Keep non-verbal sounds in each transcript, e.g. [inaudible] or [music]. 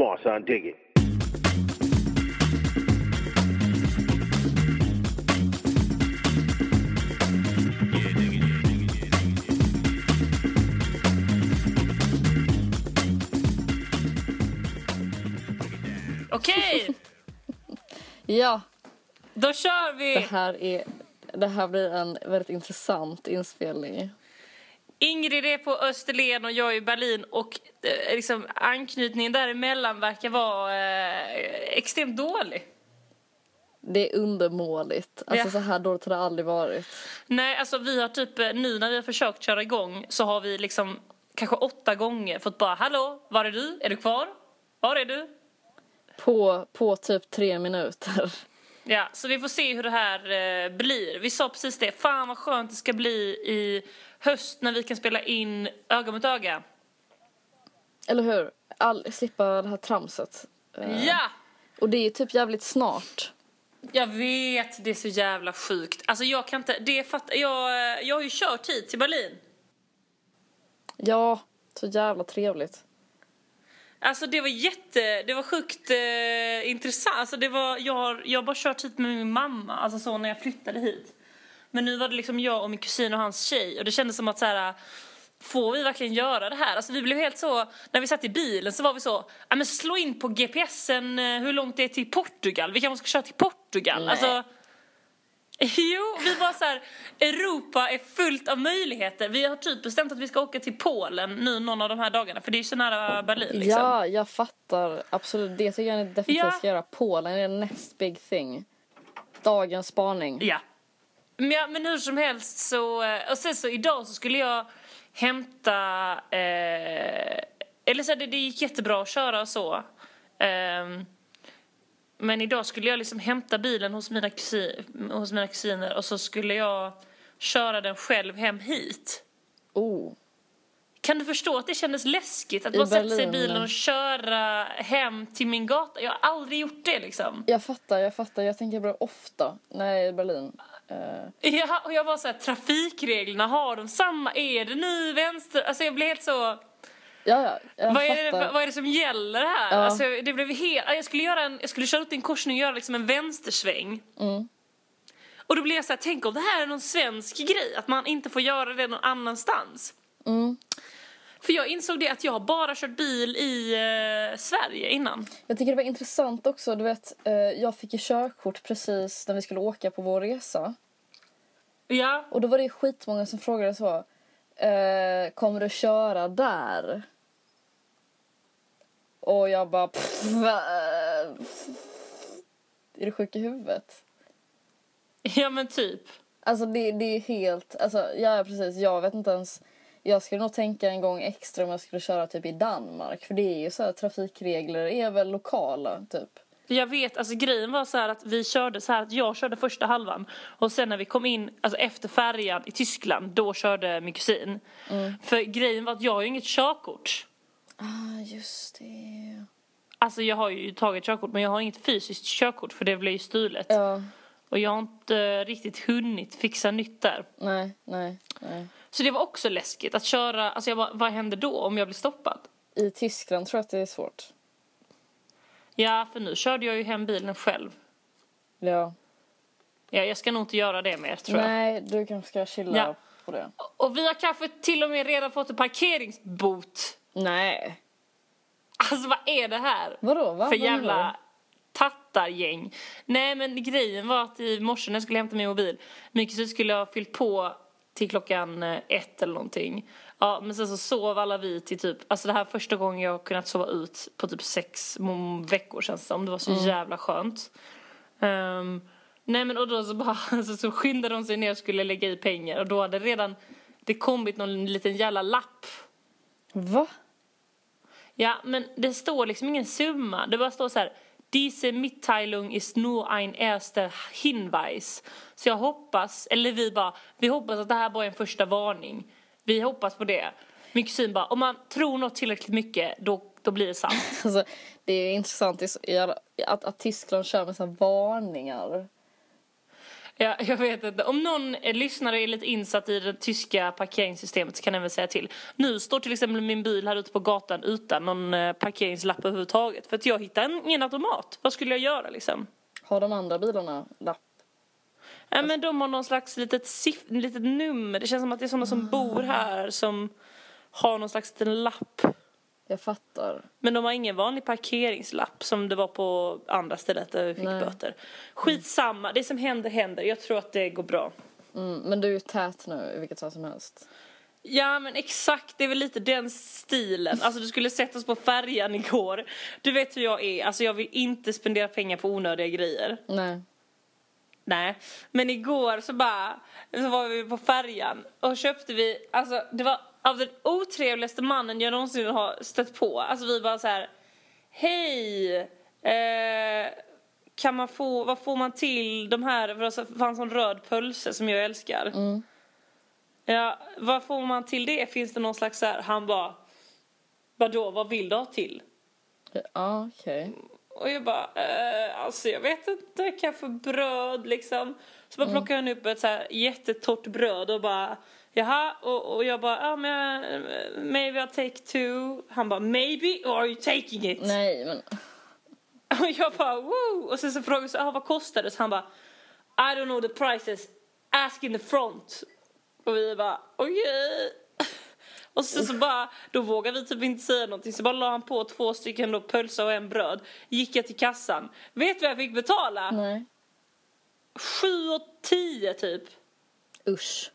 Come on, son, dig it. Okej, [laughs] Ja, då kör vi! det här, är, det här blir en väldigt intressant inspelning. Ingrid är på Österlen och jag är i Berlin och eh, liksom, anknytningen däremellan verkar vara eh, extremt dålig. Det är undermåligt. Alltså Ja. så här dåligt har det aldrig varit. Nej, alltså vi har typ, eh, nu när vi har försökt köra igång så har vi liksom kanske åtta gånger fått bara Hallå, var är du? Är du kvar? Var är du? På, på typ tre minuter. Ja, så vi får se hur det här eh, blir. Vi sa precis det, fan vad skönt det ska bli i höst när vi kan spela in öga mot öga. Eller hur? All, slippa det här tramset. Eh, Ja! Och det är typ jävligt snart. Jag vet, det är så jävla sjukt. Alltså jag kan inte, det fatt, jag, jag har ju kört hit till Berlin. Ja, så jävla trevligt. Alltså det var jätte, det var sjukt eh, intressant. Alltså det var, jag har, jag har bara kört hit med min mamma, alltså så när jag flyttade hit. Men nu var det liksom jag och min kusin och hans tjej och det kändes som att så här. Får vi verkligen göra det här? Alltså vi blev helt så, när vi satt i bilen så var vi så, ja men slå in på GPSen eh, hur långt det är till Portugal, vi kanske ska köra till Portugal. Nej. Alltså, [laughs] jo, vi var så här, Europa är fullt av möjligheter. Vi har typ bestämt att vi ska åka till Polen nu någon av de här dagarna, för det är ju så nära Berlin liksom. Ja, jag fattar. Absolut. Det tycker jag ni definitivt Ja. ska göra. Polen är next big thing. Dagens spaning. Ja. Men, ja, men hur som helst så, eh, och sen så idag så skulle jag hämta, eh, eller så här, det, det gick jättebra att köra och så. Ehm, men idag skulle jag liksom hämta bilen hos mina, kusi, hos mina kusiner och så skulle jag köra den själv hem hit. Oh. Kan du förstå att det kändes läskigt att I bara sätta sig i Berlin, bilen och köra hem till min gata? Jag har aldrig gjort det liksom. Jag fattar, jag fattar. Jag tänker det ofta när jag är i Berlin. Eh, Ja, och jag var så här, trafikreglerna, har de samma? Är det nu vänster? Alltså jag blev helt så, ja, ja, vad är, det, vad är det som gäller här? Ja. Alltså det blev helt, jag skulle göra en, jag skulle köra ut i en korsning och göra liksom en vänstersväng. Mm. Och då blev jag så här, tänk om det här är någon svensk grej, att man inte får göra det någon annanstans. Mm. För jag insåg det att jag har bara kört bil i eh, Sverige innan. Jag tycker det var intressant också. Du vet, eh, jag fick ju körkort precis när vi skulle åka på vår resa. Ja. Och då var det ju skitmånga som frågade så. Eh, kommer du köra där? Och jag bara... Pff? Är du sjuk i huvudet? Ja men typ. Alltså det, det är helt... Alltså, ja precis, jag vet inte ens... Jag skulle nog tänka en gång extra om jag skulle köra typ i Danmark. För det är ju så här, trafikregler är väl lokala typ. Jag vet, alltså grejen var så här att vi körde så här att jag körde första halvan och sen när vi kom in, alltså efter färjan i Tyskland, då körde min kusin. För grejen var att jag har ju inget körkort. Ah, just det. Alltså jag har ju tagit körkort men jag har inget fysiskt körkort för det blev ju stulet. Ja, Och jag har inte riktigt hunnit fixa nytt där. nej, nej, nej. Så det var också läskigt att köra, alltså jag bara, vad händer då om jag blir stoppad? I Tyskland tror jag att det är svårt. Ja, för nu körde jag ju hem bilen själv. Ja. Ja, jag ska nog inte göra det mer tror jag. Nej, du kanske ska chilla Ja. på det. Och vi har kanske till och med redan fått en parkeringsbot. Nej. Alltså vad är det här? Vadå? Va? För jävla tattargäng. Nej men grejen var att i morse när jag skulle hämta min mobil, kusin skulle ha fyllt på till klockan eh, ett eller någonting. Ja men sen så sov alla vi till typ, alltså det här är första gången jag kunnat sova ut på typ sex veckor känns det som. Det var så jävla skönt. Ehm, nej men och då så bara, [laughs] alltså, så skyndade de sig ner och skulle lägga i pengar och då hade redan det kommit någon liten jävla lapp? Va? Ja, men det står liksom ingen summa. Det bara står så här. Diese Mitteilung ist nur ein erster Hinweis. Så jag hoppas, eller vi bara, vi hoppas att det här bara är en första varning. Vi hoppas på det. Min kusin bara, om man tror något tillräckligt mycket, då, då blir det sant. [laughs] Alltså, det är intressant att, att Tyskland kör med sådana varningar. Ja, jag vet inte. Om någon lyssnare är lite insatt i det tyska parkeringssystemet så kan jag väl säga till. Nu står till exempel min bil här ute på gatan utan någon eh, parkeringslapp överhuvudtaget. För att jag hittar ingen automat. Vad skulle jag göra liksom? Har de andra bilarna lapp? Ja, men de har någon slags litet, siff- litet nummer. Det känns som att det är sådana som bor här som har någon slags liten lapp. Jag fattar. Men de har ingen vanlig parkeringslapp som det var på andra stället där vi fick Nej. böter. Skitsamma, det som händer händer. Jag tror att det går bra. Mm, men du är ju tät nu i vilket fall som helst. Ja men exakt, det är väl lite den stilen. Alltså du skulle sett oss på färjan igår. Du vet hur jag är, alltså jag vill inte spendera pengar på onödiga grejer. Nej. Nej, men igår så bara, så var vi på färjan och köpte vi, alltså det var av den otrevligaste mannen jag någonsin har stött på. Alltså vi bara så här, hej, eh, kan man få, vad får man till de här, för det fanns en röd pölse som jag älskar. Mm. Ja, vad får man till det? Finns det någon slags så här, han bara, vadå, vad vill du ha till? Ja, okej. Och jag bara, eh, alltså jag vet inte, kanske bröd liksom. Så bara plockade han upp ett så här jättetorrt bröd och bara, jaha, och, och jag bara, ja men eh, maybe I'll take two. Han bara, maybe or are you taking it? Nej, men... [laughs] Och jag bara, woo! Och sen så frågade jag, ah, vad kostar det? Så han bara, I don't know the prices, ask in the front. Och vi bara, okej. [laughs] Och sen så bara, då vågade vi typ inte säga någonting så bara la han på två stycken då pölsa och en bröd. Gick jag till kassan. Vet du vad jag fick betala? Nej. Sju och tio typ. Usch.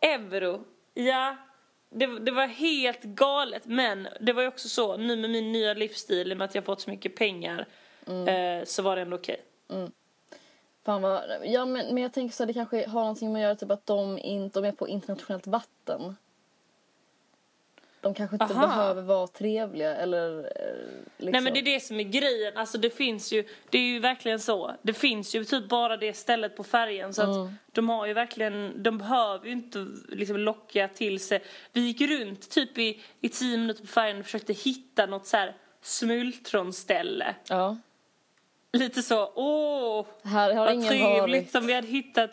Euro. Ja. Det, det var helt galet men det var ju också så nu med min nya livsstil i och med att jag fått så mycket pengar eh, så var det ändå okej. Fan vad... Ja, men, men jag tänker så att det kanske har någonting med att göra typ att de inte de är på internationellt vatten. De kanske inte Aha. behöver vara trevliga eller eh, liksom. Nej men det är det som är grejen, alltså det finns ju, det är ju verkligen så. Det finns ju typ bara det stället på färgen så att de har ju verkligen, de behöver ju inte liksom locka till sig. Vi gick runt typ i, i tio minuter på färgen och försökte hitta något så här smultronställe. Ja. Lite så, åh, Här har vad ingen trevligt varit. som vi hade hittat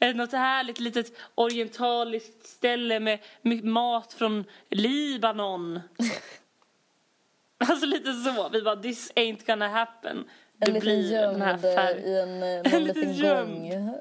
något härligt litet orientaliskt ställe med, med mat från Libanon. alltså lite så. Vi bara, this ain't gonna happen. Det En liten blir den här färgen. i en, eh, [laughs] någon liten gömd. gång.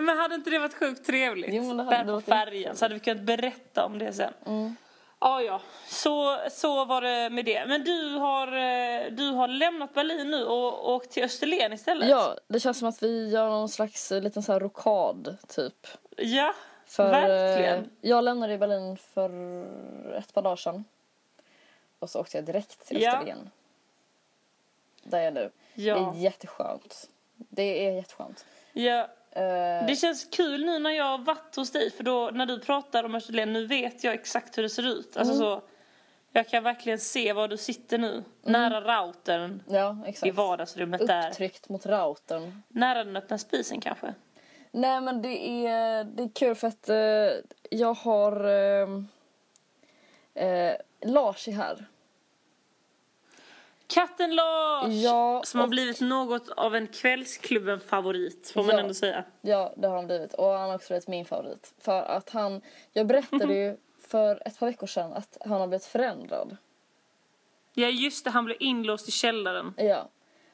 Men hade inte det varit sjukt trevligt? Jo, men det hade Där på färgen så hade vi kunnat berätta om det sen. Mm. Ja, ja. Så, så var det med det. Men du har, eh, du har lämnat Berlin nu och åkt till Österlen istället? Ja, det känns som att vi gör någon slags eh, liten så här rokad typ. Ja, För, verkligen. eh, Jag lämnade i Berlin för ett par dagar sedan. Och så åkte jag direkt till Ja. Österlen. Där är jag nu. Ja. Det är jätteskönt. Det är jätteskönt. ja. Eh, Det känns kul nu när jag har varit hos dig för då när du pratar om Österlen nu vet jag exakt hur det ser ut. Alltså Mm. så, jag kan verkligen se var du sitter nu. Nära routern ja, i vardagsrummet där. Upptryckt mot routern. Nära den öppna spisen kanske. Nej men det är, det är kul för att eh, jag har eh, eh, Lars är här. Katten Lars! Ja, som har och- blivit något av en kvällsklubben-favorit får man Ja. ändå säga. Ja, det har han blivit. Och han har också blivit min favorit. För att han, jag berättade ju [laughs] för ett par veckor sedan att han har blivit förändrad. Ja just det, han blev inlåst i källaren. Ja.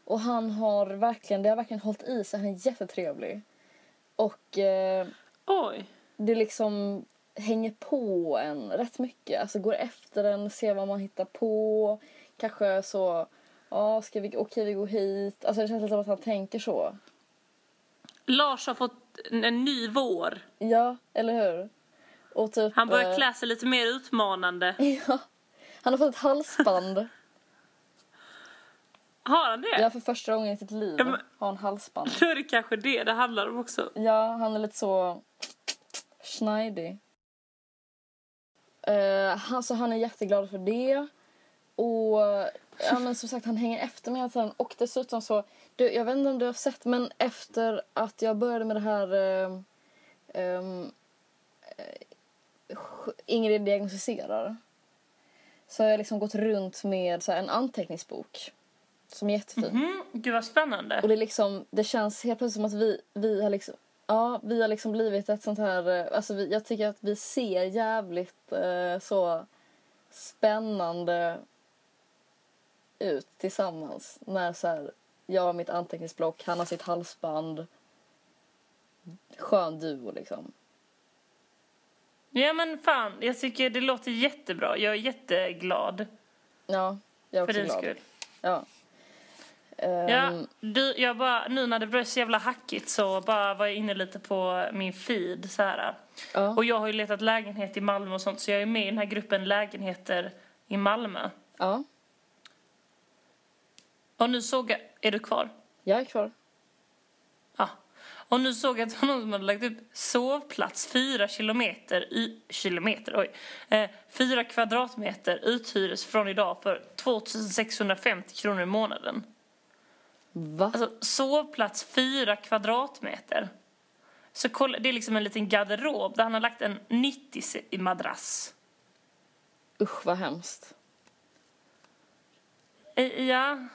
Och han har verkligen, det har verkligen hållit i sig. Han är jättetrevlig. Och eh, Oj. det liksom hänger på en rätt mycket. Alltså går efter en, ser vad man hittar på. Kanske så, ja ska vi, okej vi går hit. Alltså det känns som att han tänker så. Lars har fått en, ny vår. Ja, eller hur? Och typ... Han börjar eh, klä sig lite mer utmanande. [laughs] Ja. Han har fått ett halsband. Har han det? Ja, för första gången i sitt liv Ja, men- har han halsband. Då är det kanske det det handlar om också. Ja, han är lite så schneidig. Uh, han, så han är jätteglad för det. Och ja, men som sagt, han hänger efter mig hela tiden. Och dessutom så, du, jag vet inte om du har sett, men efter att jag började med det här uh, um, Ingrid diagnostiserar så har jag liksom gått runt med så här, en anteckningsbok. Som är jättefin. Mm, gud vad spännande. Och det liksom, det känns helt plötsligt som att vi, vi har liksom, ja, vi har liksom blivit ett sånt här, eh, alltså vi, jag tycker att vi ser jävligt eh, så spännande ut tillsammans. När så här, jag har mitt anteckningsblock, han har sitt halsband. Skön duo liksom. Ja men fan, jag tycker det låter jättebra. Jag är jätteglad Ja, jag är för också din glad. skull. Ja. Ehm, Ja, du, jag bara, nu när det blev så jävla hackigt så bara var jag inne lite på min feed så här. ja. Och jag har ju letat lägenhet i Malmö och sånt så jag är med i den här gruppen lägenheter i Malmö. ja, Och nu såg jag, är du kvar? jag är kvar. Ja. Och nu såg jag att det var någon som hade lagt upp sovplats fyra kilometer, y, kilometer, oj, eh, fyra kvadratmeter uthyres från idag för 2650 kronor i månaden. Va? Alltså sovplats fyra kvadratmeter. Så kolla, det är liksom en liten garderob där han har lagt en 90 i madrass. Usch vad hemskt. Eh, Ja.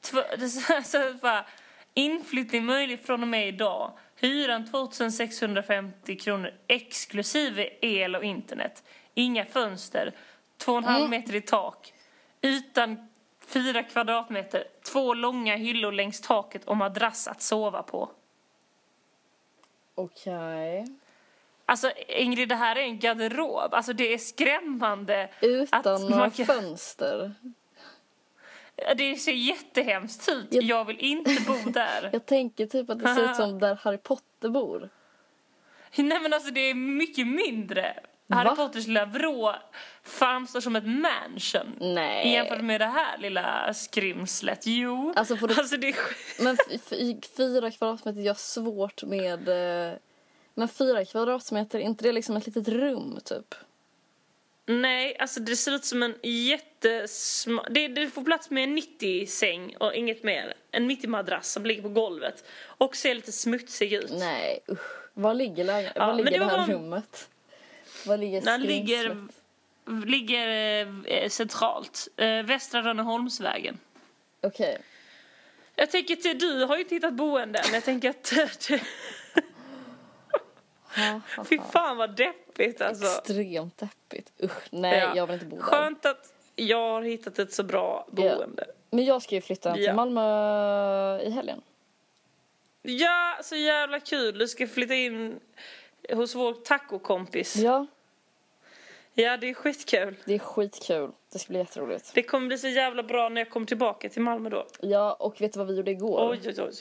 Så- bara, inflyttning möjlig från och med idag. Hyran 2650 kronor exklusive el och internet. Inga fönster. 2,5 Mm. meter i tak. Utan fyra kvadratmeter. Två långa hyllor längs taket och madrass att sova på. Okej. Alltså Ingrid, det här är en garderob. Alltså det är skrämmande. Utan att några kan- fönster. Det ser jättehemskt ut. Jag- Jag vill inte bo [laughs] där. Jag tänker typ att det ser ut som där Harry Potter bor. Nej men alltså det är mycket mindre. Harry Va? Potters lilla vrå framstår som ett mansion. Nej. Jämfört med det här lilla skrymslet. Jo. Alltså, du- alltså det Men [laughs] fyra kvadratmeter, jag har svårt med... eh, Men fyra kvadratmeter, är inte det liksom ett litet rum typ? Nej, alltså det ser ut som en jättesma... Det, det får plats med en 90-säng och inget mer. En 90-madrass som ligger på golvet. Och ser lite smutsig ut. Nej, usch. Var ligger, Ja, var ligger det det här var- rummet? Var ligger Den ligger, ligger eh, centralt. Eh, Västra Rönneholmsvägen. Okej. Jag tänker till, du har ju inte hittat boende men jag tänker att [laughs] ha, Fy fan vad deppigt alltså. Extremt deppigt. Usch, nej Ja. jag vill inte bo där. Skönt att jag har hittat ett så bra boende. Men jag ska ju flytta till Ja. Malmö i helgen. Ja, så jävla kul. Du ska flytta in hos vår tacokompis. Ja, Ja, det är skitkul. det är skitkul. Det ska bli jätteroligt. Det kommer bli så jävla bra när jag kommer tillbaka till Malmö då. Ja, och vet du vad vi gjorde igår? Oj, oj, oj.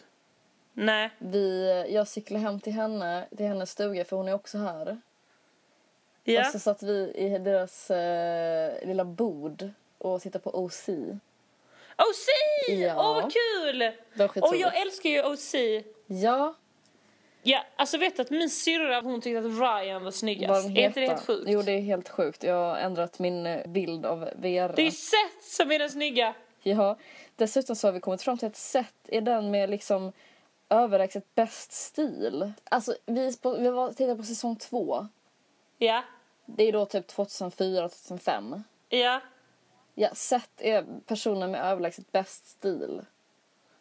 Nej. Vi, jag cyklade hem till henne, till hennes stuga för hon är också här. Ja. Och så satt vi i deras eh, lilla bod och tittade på OC. OC! Ja. Åh, vad kul! Och jag älskar ju OC. Ja, Ja, alltså vet du att min syrra hon tyckte att Ryan var snyggast. Är inte det helt sjukt? Jo, det är helt sjukt. Jag har ändrat min eh, bild av Vera. Det är Seth som är den snygga. Ja, dessutom så har vi kommit fram till att Seth är den med liksom överlägset bäst stil. Alltså, vi, på, vi var tittade på säsong två. Ja, Det är då typ 2004 2005. ja. Ja, Seth är personen med överlägset bäst stil.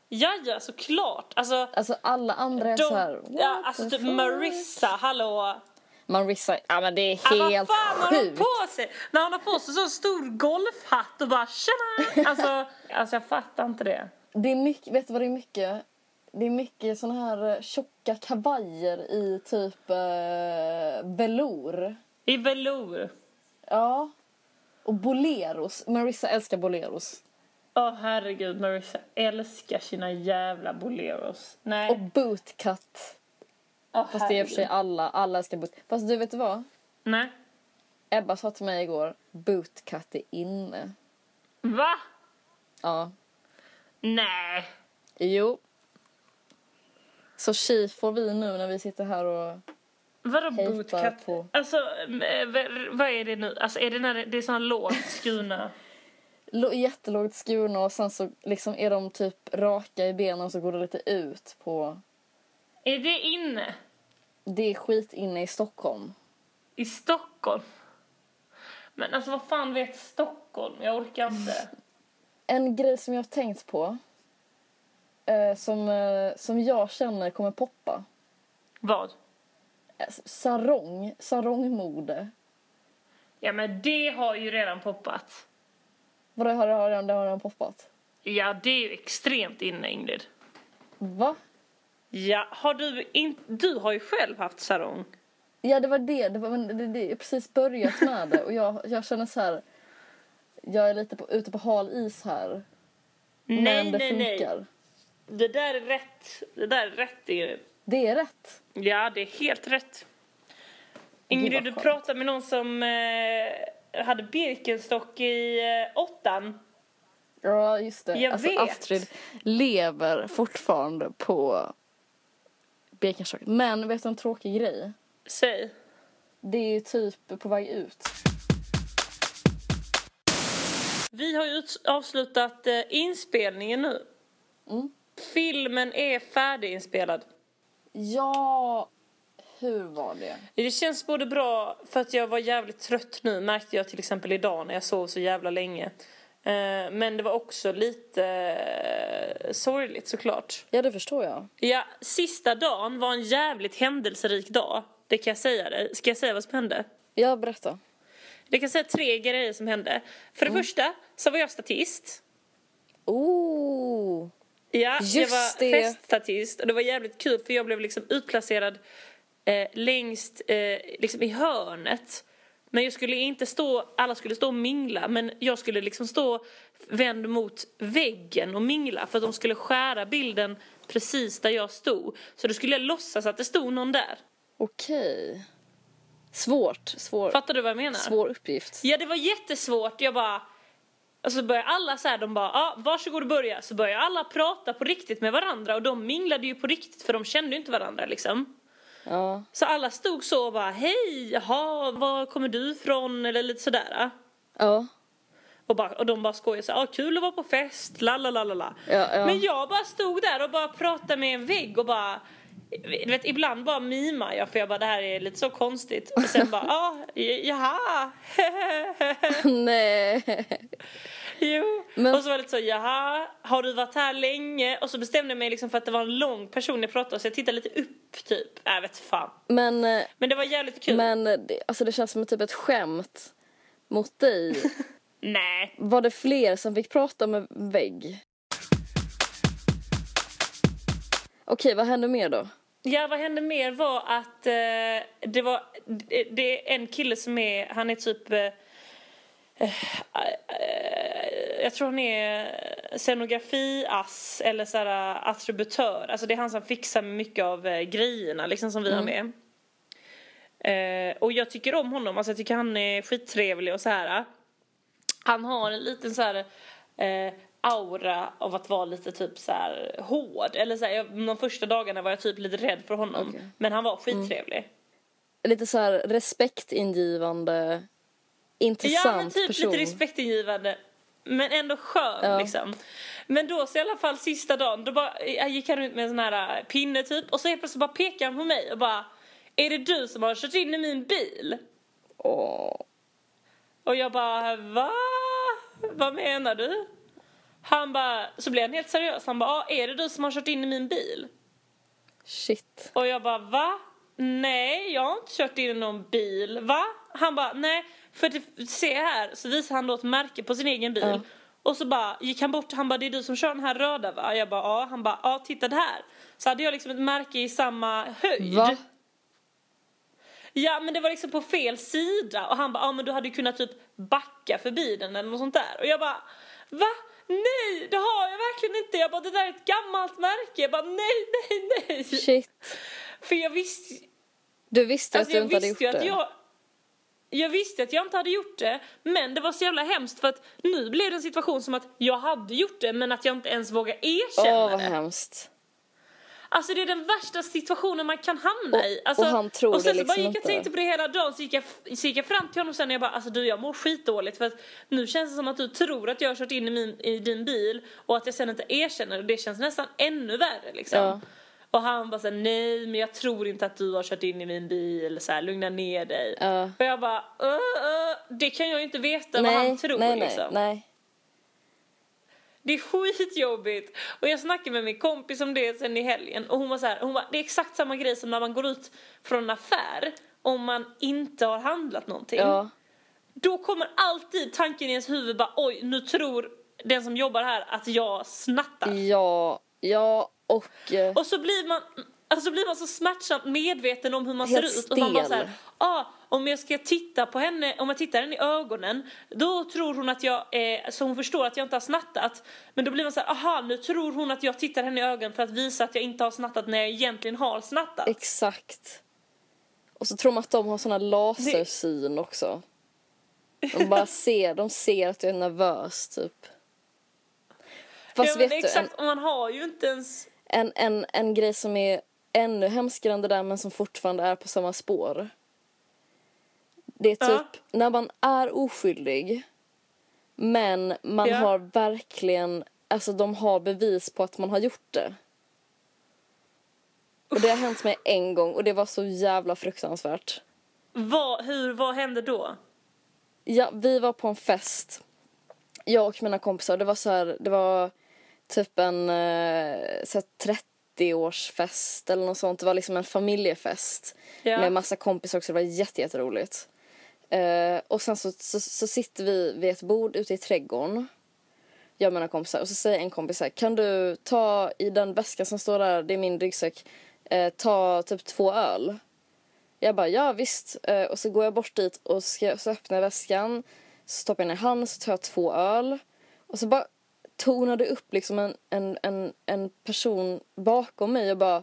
Ja, ja, såklart. Alltså, Alltså alla andra är de, så här. ja, alltså typ? Marissa, hallå. Marissa, ja men det är Ja, vad helt fan har sjukt. på sig? När hon har på sig så stor golfhatt och bara tjena. Alltså, alltså jag fattar inte det. Det är mycket, vet du vad det är mycket? Det är mycket såna här eh, tjocka kavajer i typ eh, velour. I velour. Ja. Och boleros. Marissa älskar boleros. Åh herregud, Marissa älskar sina jävla boleros. Nej. Och bootcut. Åh, Fast det är i och för sig alla. Alla älskar boot. Fast du vet vad? Nej. Ebba sa till mig igår, bootcut är inne. Va? Ja. Nej. Jo. Så tji får vi nu när vi sitter här och... Vadå bootcut? på- Alltså, eh, vad är det nu? Alltså är det när det, det är såna lågt skurna? [laughs] jättelågt skurna och sen så liksom är de typ raka i benen och så går det lite ut på... är det inne? Det är skit inne i Stockholm. I Stockholm? Men alltså vad fan vet Stockholm? Jag orkar inte. [laughs] En grej som jag har tänkt på. Eh, som, eh, som jag känner kommer poppa. Vad? Eh, sarong. Sarongmode. Ja men det har ju redan poppat. Vadå har det har redan, det har redan poppat? Ja det är ju extremt inne Ingrid. Va? Ja, har du in... Du har ju själv haft sarong. Ja det var det. Det, var, men det, det är precis börjat med det. Och jag, jag känner så här. Jag är lite på, ute på hal is här. Nej, men det nej, nej. Det där är rätt. Det där är rätt Ingrid. Det är rätt. Ja, det är helt rätt. Ingrid, du pratade med någon som eh, hade Birkenstock i eh, åttan. Ja, just det. Jag alltså, vet. Astrid lever fortfarande på Birkenstock. Men vet du en tråkig grej? Säg. Det är typ på väg ut. Vi har ju ut- avslutat eh, inspelningen nu. Mm. Filmen är färdiginspelad. Ja, hur var det? Det känns både bra för att jag var jävligt trött nu märkte jag till exempel idag när jag sov så jävla länge. Eh, Men det var också lite eh, sorgligt såklart. Ja, det förstår jag. Ja, sista dagen var en jävligt händelserik dag. Det kan jag säga dig. Ska jag säga vad som hände? Ja, berätta. Jag kan säga tre grejer som hände. För det första så var jag statist. Oh! Ja, Just jag var det. feststatist och det var jävligt kul för jag blev liksom utplacerad eh, längst eh, liksom i hörnet. Men jag skulle inte stå, alla skulle stå och mingla men jag skulle liksom stå vänd mot väggen och mingla för att de skulle skära bilden precis där jag stod. Så då skulle jag låtsas att det stod någon där. Okej. Svårt. Svår, Fattar du vad jag menar? svår uppgift. Ja, det var jättesvårt. Jag bara... Och så började alla så här, de bara, ah, varsågod och börja. Så började alla prata på riktigt med varandra och de minglade ju på riktigt för de kände ju inte varandra liksom. Ja. Så alla stod så och bara, hej, jaha, var kommer du ifrån? Eller lite sådär. Ja. Och, bara, och de bara skojade så här, ah, kul att vara på fest, la la la la la. Men jag bara stod där och bara pratade med en vägg och bara du vet, ibland bara mimar jag för jag bara det här är lite så konstigt. Och sen bara, ah, jaha. [laughs] Nej. Jo. Men- Och så var det lite så, jaha, har du varit här länge? Och så bestämde jag mig liksom för att det var en lång person jag pratade med så jag tittade lite upp typ. Jag vet fan. Men, eh, Men det var jävligt kul. men det, alltså det känns som typ ett skämt mot dig. [laughs] Nej. Var det fler som fick prata med vägg? Okej, vad hände mer då? Ja, vad hände mer var att eh, det var, det, är en kille som är, han är typ, eh, eh, eh, jag tror han är scenografiass eller så här attributör. Alltså det är han som fixar mycket av eh, grejerna liksom som vi har med. Eh, och jag tycker om honom, alltså jag tycker han är skittrevlig och så här. Han har en liten så här eh, aura av att vara lite typ så här hård. Eller så här, jag, de första dagarna var jag typ lite rädd för honom. Okej. Men han var skittrevlig. Lite så här respektingivande, intressant Ja men typ person. lite respektingivande. Men ändå skön Ja. liksom. Men då så i alla fall sista dagen, då bara, jag gick han ut med en sån här eh, pinne typ. Och så helt plötsligt bara pekade han på mig och bara Är det du som har kört in i min bil? Åh. Och jag bara, va? Vad menar du? Han bara, så blev han helt seriös. Han bara, ah, är det du som har kört in i min bil? Shit. Och jag bara, va? Nej, jag har inte kört in i någon bil. Va? Han bara, nej, för att se här. Så visar han då ett märke på sin egen bil. Ja. Och så bara gick han bort, han bara, det är du som kör den här röda va? Jag bara, ja. Han bara, ja, titta det här. Så hade jag liksom ett märke i samma höjd. Va? Ja men det var liksom på fel sida och han bara, ja men du hade ju kunnat typ backa förbi den eller något sånt där. Och jag bara, va? Nej det har jag verkligen inte. Jag bara, det där är ett gammalt märke. Jag bara, nej, nej, nej. Shit. För jag visste, Du visste alltså att du jag inte hade gjort visste ju att det? jag jag visste att jag inte hade gjort det, men det var så jävla hemskt för att nu blev det en situation som att jag hade gjort det men att jag inte ens vågar erkänna Åh, vad det. hemskt. Alltså det är den värsta situationen man kan hamna Och- i. Alltså, och han tror och sen så bara liksom gick jag inte. tänkte på det hela dagen så gick, jag, så gick jag fram till honom sen och jag bara alltså du jag mår skitdåligt för att nu känns det som att du tror att jag har kört in i, min, i din bil och att jag sen inte erkänner det. Det känns nästan ännu värre liksom. Ja. Och han bara såhär, nej men jag tror inte att du har kört in i min bil, så här, lugna ner dig. Ja. Och jag bara, "Ö, ö, det kan jag ju inte veta vad nej, han tror nej, nej, liksom. nej. Det är skitjobbigt. Och jag snackade med min kompis om det sen i helgen och hon var så här, hon var, det är exakt samma grej som när man går ut från en affär om man inte har handlat någonting. Ja. Då kommer alltid tanken i ens huvud bara oj, nu tror den som jobbar här att jag snattar. Ja, ja och... eh, Och så blir man Alltså blir man så smärtsamt medveten om hur man Helt ser ut och man bara så här, ah, om jag ska titta på henne, om jag tittar henne i ögonen, då tror hon att jag, eh, så hon förstår att jag inte har snattat. Men då blir man så här, aha, nu tror hon att jag tittar henne i ögonen för att visa att jag inte har snattat när jag egentligen har snattat. Exakt. Och så tror man att de har såna lasersyn också. De bara [laughs] ser, de ser att du är nervös typ. Fast ja, men vet du, en, exakt, man har ju inte ens, en, en, en grej som är ännu hemskare än det där men som fortfarande är på samma spår. Det är typ Ja. när man är oskyldig men man Ja. har verkligen, alltså de har bevis på att man har gjort det. Och det har hänt mig en gång och det var så jävla fruktansvärt. vad, hur, vad hände då? Ja, vi var på en fest. Jag och mina kompisar. Det var så här, det var typ en eh, så här 30-årsfest eller något sånt. Det var liksom en familjefest Ja. med massa kompisar också. Det var jätte, jätteroligt. Eh, och sen så, så, så sitter vi vid ett bord ute i trädgården. Jag och mina kompisar. Och så säger en kompis här, kan du ta i den väskan som står där, det är min ryggsäck, eh, ta typ två öl. Jag bara, ja visst. Eh, och så går jag bort dit och ska, så öppnar jag väskan. Så stoppar jag i handen, så tar jag två öl. Och så bara tonade upp liksom en, en, en, en person bakom mig och bara,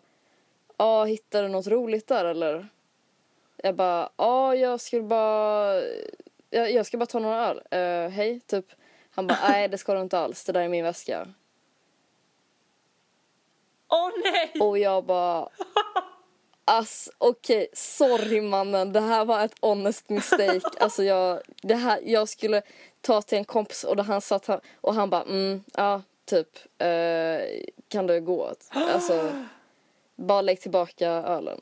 ja hittar du något roligt där eller? Jag bara, ja jag skulle bara, jag, jag ska bara ta några öl. Eh, hej, typ. Han bara, nej det ska du inte alls, det där är min väska. Åh nej! Och jag bara... Ass, okej, sorry mannen, det här var ett honest mistake. Alltså jag, det här, jag skulle ta till en kompis och då han sa att han, och han bara mm, ja, typ, eh, kan du gå? Alltså, [gasps] bara lägg tillbaka ölen.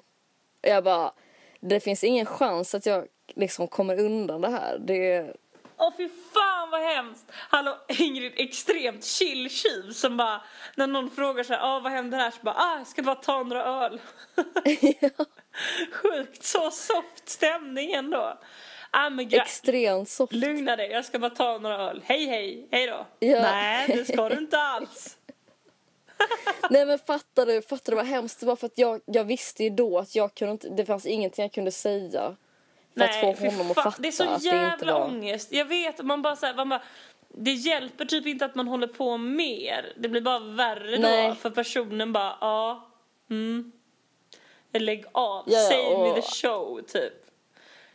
Och jag bara, det finns ingen chans att jag liksom kommer undan det här. Det, Åh fy fan vad hemskt! Hallå Ingrid, extremt chill tjuv som bara när någon frågar så här, ah, vad händer här? Så bara, ah, jag ska bara ta några öl. [laughs] [laughs] Sjukt så soft stämning ändå. Ah, men extremt soft. lugna dig, jag ska bara ta några öl. Hej hej, hej då. Ja. Nej, det ska du inte alls. [laughs] Nej men fattar du, fattar du vad hemskt det var för att jag, jag visste ju då att jag kunde inte, det fanns ingenting jag kunde säga. För att få honom att fatta Det är så att det jävla inte var... ångest. Jag vet, man bara, så här, man bara det hjälper typ inte att man håller på mer. Det blir bara värre Nej. då. För personen bara, ja, mm. Lägg av. Ja, Save me och- the show, typ.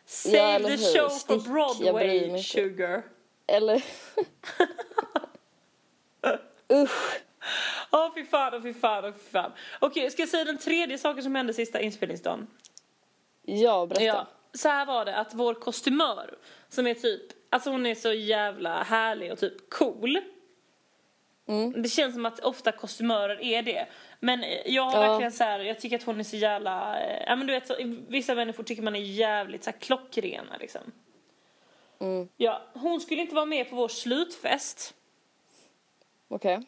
Ja, Save eller the hur? show Stick, for Broadway, sugar. Eller... [laughs] Usch. Åh fy fan, åh fy fan, åh fy fan. Okej, ska jag säga den tredje saken som hände sista inspelningsdagen? Ja, berätta. Ja, så här var det att vår kostymör som är typ, alltså hon är så jävla härlig och typ cool. Mm. Det känns som att ofta kostymörer är det. Men jag har Ja. verkligen så här, jag tycker att hon är så jävla, eh, ja men du vet så, vissa människor tycker man är jävligt så här klockrena liksom. Mm. Ja, hon skulle inte vara med på vår slutfest. Okej.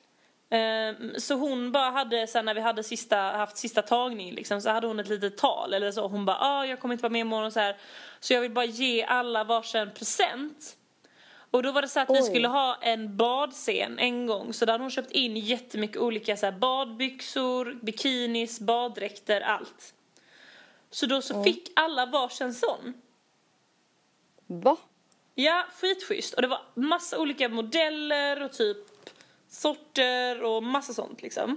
Ehm, Så hon bara hade, sen när vi hade sista, haft sista tagning liksom, så hade hon ett litet tal eller så. Hon bara, ah, jag kommer inte vara med imorgon så här. Så jag vill bara ge alla varsin present. Och då var det så att vi Oj. skulle ha en badscen en gång. Så där hade hon köpt in jättemycket olika så badbyxor, bikinis, baddräkter, allt. Så då så fick alla varsin sån. Va? Ja, skitschysst. Och det var massa olika modeller och typ sorter och massa sånt liksom.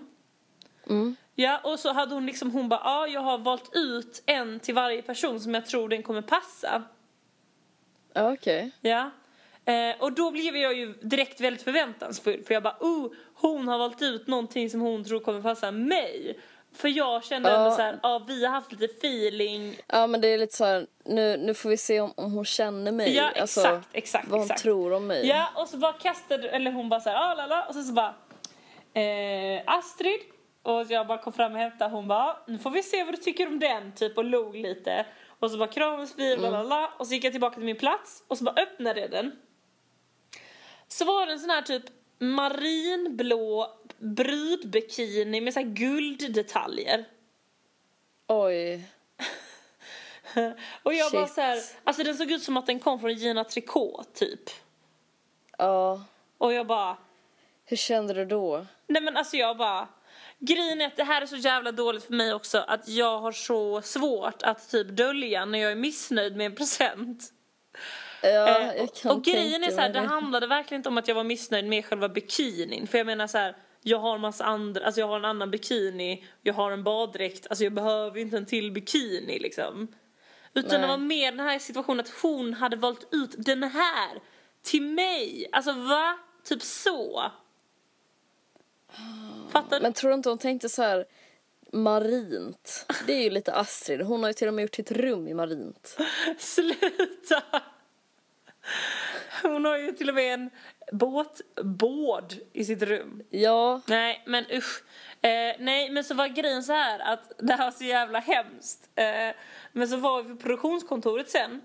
Mm. Ja, och så hade hon liksom, hon bara, ja, ah, jag har valt ut en till varje person som jag tror den kommer passa. Okej. Ja. Eh, och då blev jag ju direkt väldigt förväntansfull för jag bara, oh, hon har valt ut någonting som hon tror kommer passa mig. För jag kände ändå Ja. så här, ja, vi har haft lite feeling. Ja men det är lite så här, nu, nu får vi se om, om hon känner mig. Ja, alltså, exakt, exakt, Vad hon exakt. tror om mig. Ja, och så bara kastade, eller hon bara så här, ah, lala, och så, så bara, eh, Astrid. Och jag bara kom fram och hämtade, hon bara, nu får vi se vad du tycker om den, typ, och log lite. Och så bara kramades vi, Mm. och så gick jag tillbaka till min plats och så bara öppnade jag den. Så var det en sån här typ marinblå brudbikini med så här gulddetaljer. Oj. [laughs] Och jag bara Shit. så här, alltså den såg ut som att den kom från Gina Tricot typ. Ja. Och jag bara, Hur kände du då? nej men alltså jag bara, grejen är att det här är så jävla dåligt för mig också att jag har så svårt att typ dölja när jag är missnöjd med en present. Ja, Eh, jag och, kan och grejen är så här, det handlade verkligen inte om att jag var missnöjd med själva bikinin. För jag menar så här, jag har en massa andra, alltså jag har en annan bikini, jag har en baddräkt, alltså jag behöver ju inte en till bikini liksom. Utan Nej. det var mer den här situationen att hon hade valt ut den här till mig. Alltså va? Typ så. Fattar du? Men tror du inte hon tänkte så här marint? Det är ju lite Astrid. Hon har ju till och med gjort sitt rum i marint. [laughs] Sluta! Har ju till och med en båtbåd i sitt rum. Ja, Nej, men usch. Eh, nej, men så var grejen så här att [laughs] det här var så jävla hemskt. Eh, men så var vi på produktionskontoret sen.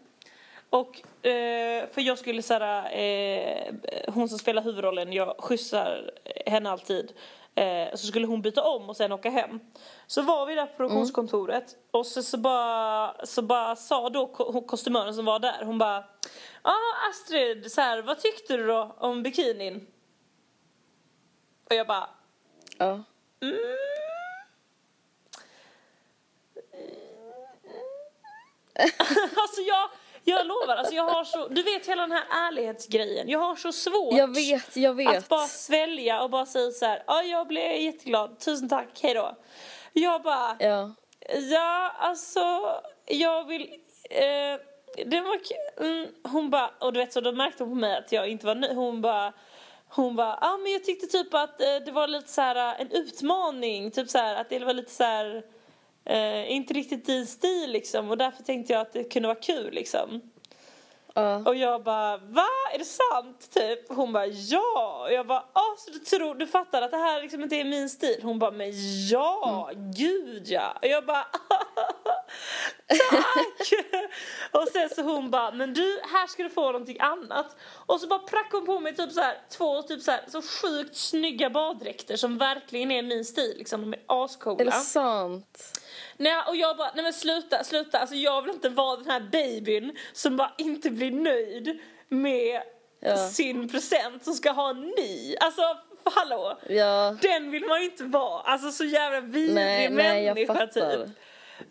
Och eh, för jag skulle såhär, eh, hon som spelar huvudrollen, jag skjutsar henne alltid. Eh, så skulle hon byta om och sen åka hem. Så var vi där på produktionskontoret och så, så, bara, så bara sa då kostymören som var där, hon bara Ja Astrid, så här, vad tyckte du då om bikinin? Och jag bara ja. [laughs] alltså jag, jag lovar, alltså jag har så, du vet hela den här ärlighetsgrejen, jag har så svårt Jag vet, jag vet. att bara svälja och bara säga så här, ja jag blev jätteglad, tusen tack, hejdå. Jag bara, Ja. ja alltså, jag vill, eh, det var kul. Mm, hon bara, och du vet så då märkte hon på mig att jag inte var nöjd, hon bara hon bara, ja ah, men jag tyckte typ att eh, det var lite så här eh, en utmaning, typ så här att det var lite så här eh, inte riktigt din stil liksom och därför tänkte jag att det kunde vara kul liksom. Ja. Och jag bara, va? Är det sant? Typ. Hon bara, ja. Och jag bara, ah, så du tror, du fattar att det här liksom inte är min stil? Hon bara, men ja, gud ja. Och jag bara, [laughs] tack. och sen så hon bara, men du, här ska du få någonting annat. Och så bara prackade hon på mig typ så här, två typ så, här, så sjukt snygga baddräkter som verkligen är min stil. Liksom, de är ascoola. Är det sant? Nej, och jag bara, nej men sluta, sluta. Alltså jag vill inte vara den här babyn som bara inte blir nöjd med Ja. sin present som ska ha en ny. Alltså, hallå. Ja. Den vill man ju inte vara. Alltså så jävla vidrig Nej, nej, människa fattar. typ.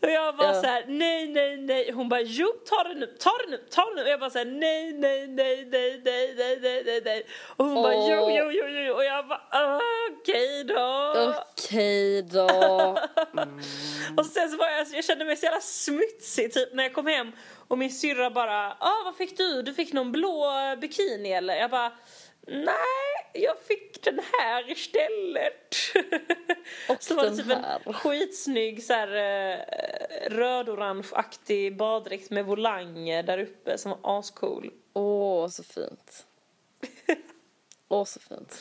Och jag bara Ja. så här, nej, nej, nej. Hon bara, jo, ta det nu, ta det nu, ta det nu. Och jag bara så här, nej, nej, nej, nej, nej, nej, nej, nej, nej. Och hon bara, jo, jo, jo, jo. Och jag bara, "Ah, okej då. Okej då. [laughs] Och sen så var jag, jag kände mig så jävla smutsig typ när jag kom hem och min syrra bara ah vad fick du? Du fick någon blå bikini eller? Jag bara nej jag fick den här istället. Och så var det typ här. en skitsnygg så här eh, rödorangeaktig baddräkt med volanger där uppe som var ascool. Åh, så fint. Åh, så fint.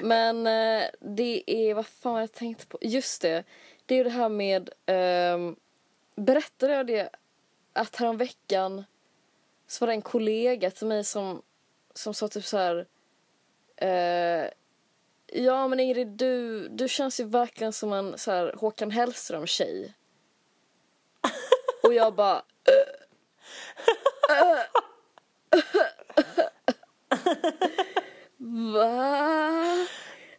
Men eh, det är, vad fan jag tänkte på? Just det, det är ju det här med, ehm, berättade jag det att häromveckan så var det en kollega till mig som, som sa typ så här, eh, ja men Ingrid du, du känns ju verkligen som en så här Håkan Hellström-tjej. Och jag bara, Va?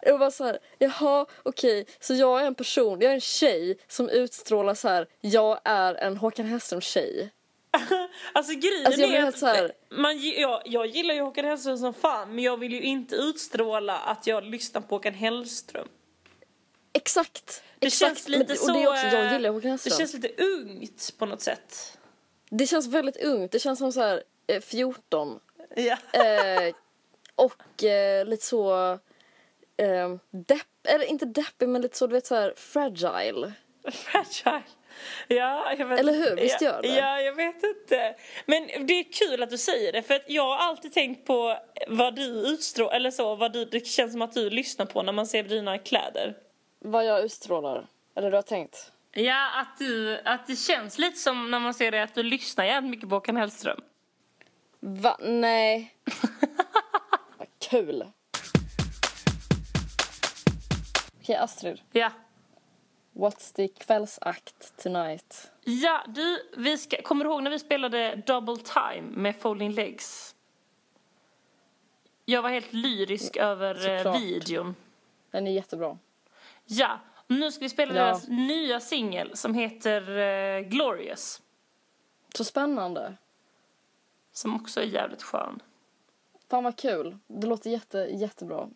Jag var så här, jaha, okej, så jag är en person, jag är en tjej som utstrålar så här, jag är en Håkan Hellström-tjej. [laughs] Alltså grejen Alltså, är att här- man, jag, jag gillar ju Håkan Hellström som fan men jag vill ju inte utstråla att jag lyssnar på Håkan Hellström. Exakt! Det exakt. känns lite Men, så... Och det är också, jag eh, gillar Håkan Det Hellström. känns lite ungt på något sätt. Det känns väldigt ungt, det känns som så här eh, 14. Ja. Eh, och eh, lite så eh, depp, eller inte deppig men lite så du vet så här fragile. [laughs] Fragile. Ja, jag vet, Eller hur? Visst gör det? Ja, jag vet inte. Men det är kul att du säger det för att jag har alltid tänkt på vad du utstrålar, eller så, vad du, det känns som att du lyssnar på när man ser dina kläder. Vad jag utstrålar. Eller du har tänkt? Ja, att, du, att det känns lite som när man ser det att du lyssnar jävligt mycket på Håkan Hellström. Va? Nej. [laughs] Vad kul. Okej, Astrid. Ja. What's the kvällsakt tonight? Ja, du, vi ska, kommer du ihåg när vi spelade Double Time med Folding Legs? Jag var helt lyrisk över eh, Såklart. videon. Den är jättebra. Ja, nu ska vi spela Ja. deras nya singel som heter eh, Glorious. Så spännande. Som också är jävligt skön. Fan vad kul. Det låter jätte, jättebra.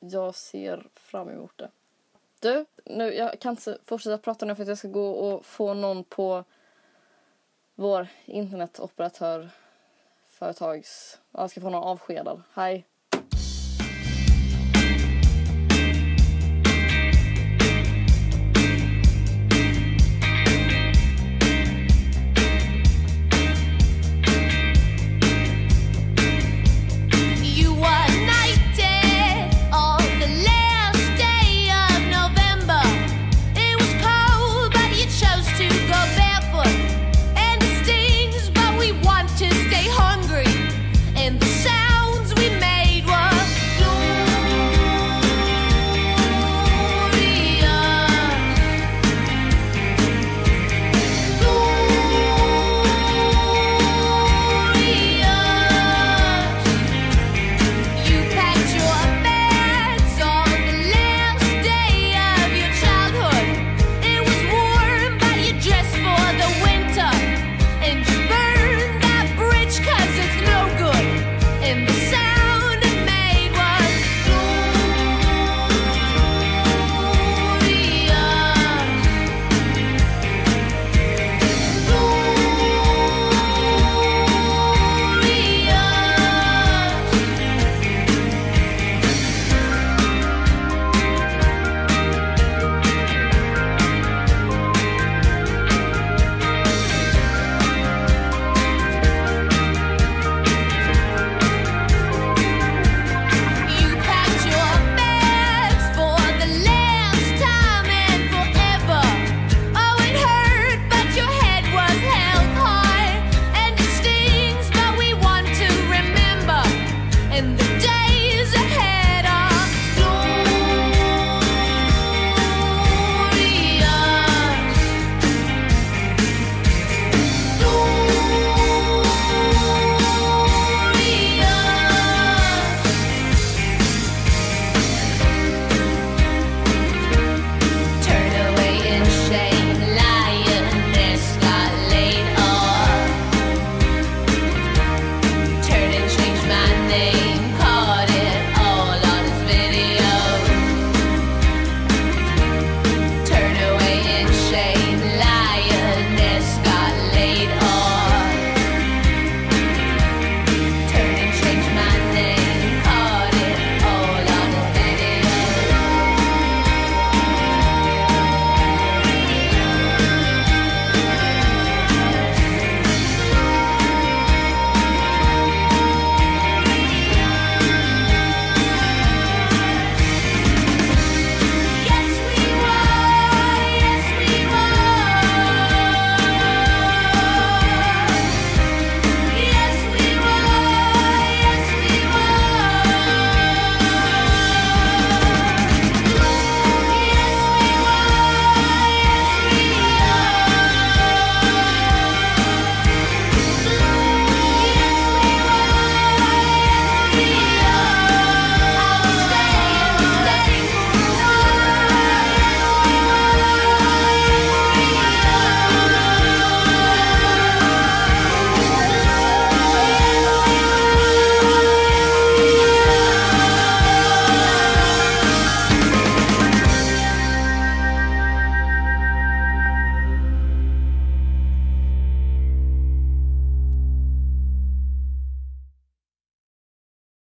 Jag ser fram emot det. Du, nu, jag kan inte fortsätta prata nu för att jag ska gå och få någon på vår internetoperatör företags... Jag ska få någon avskedad. Hej.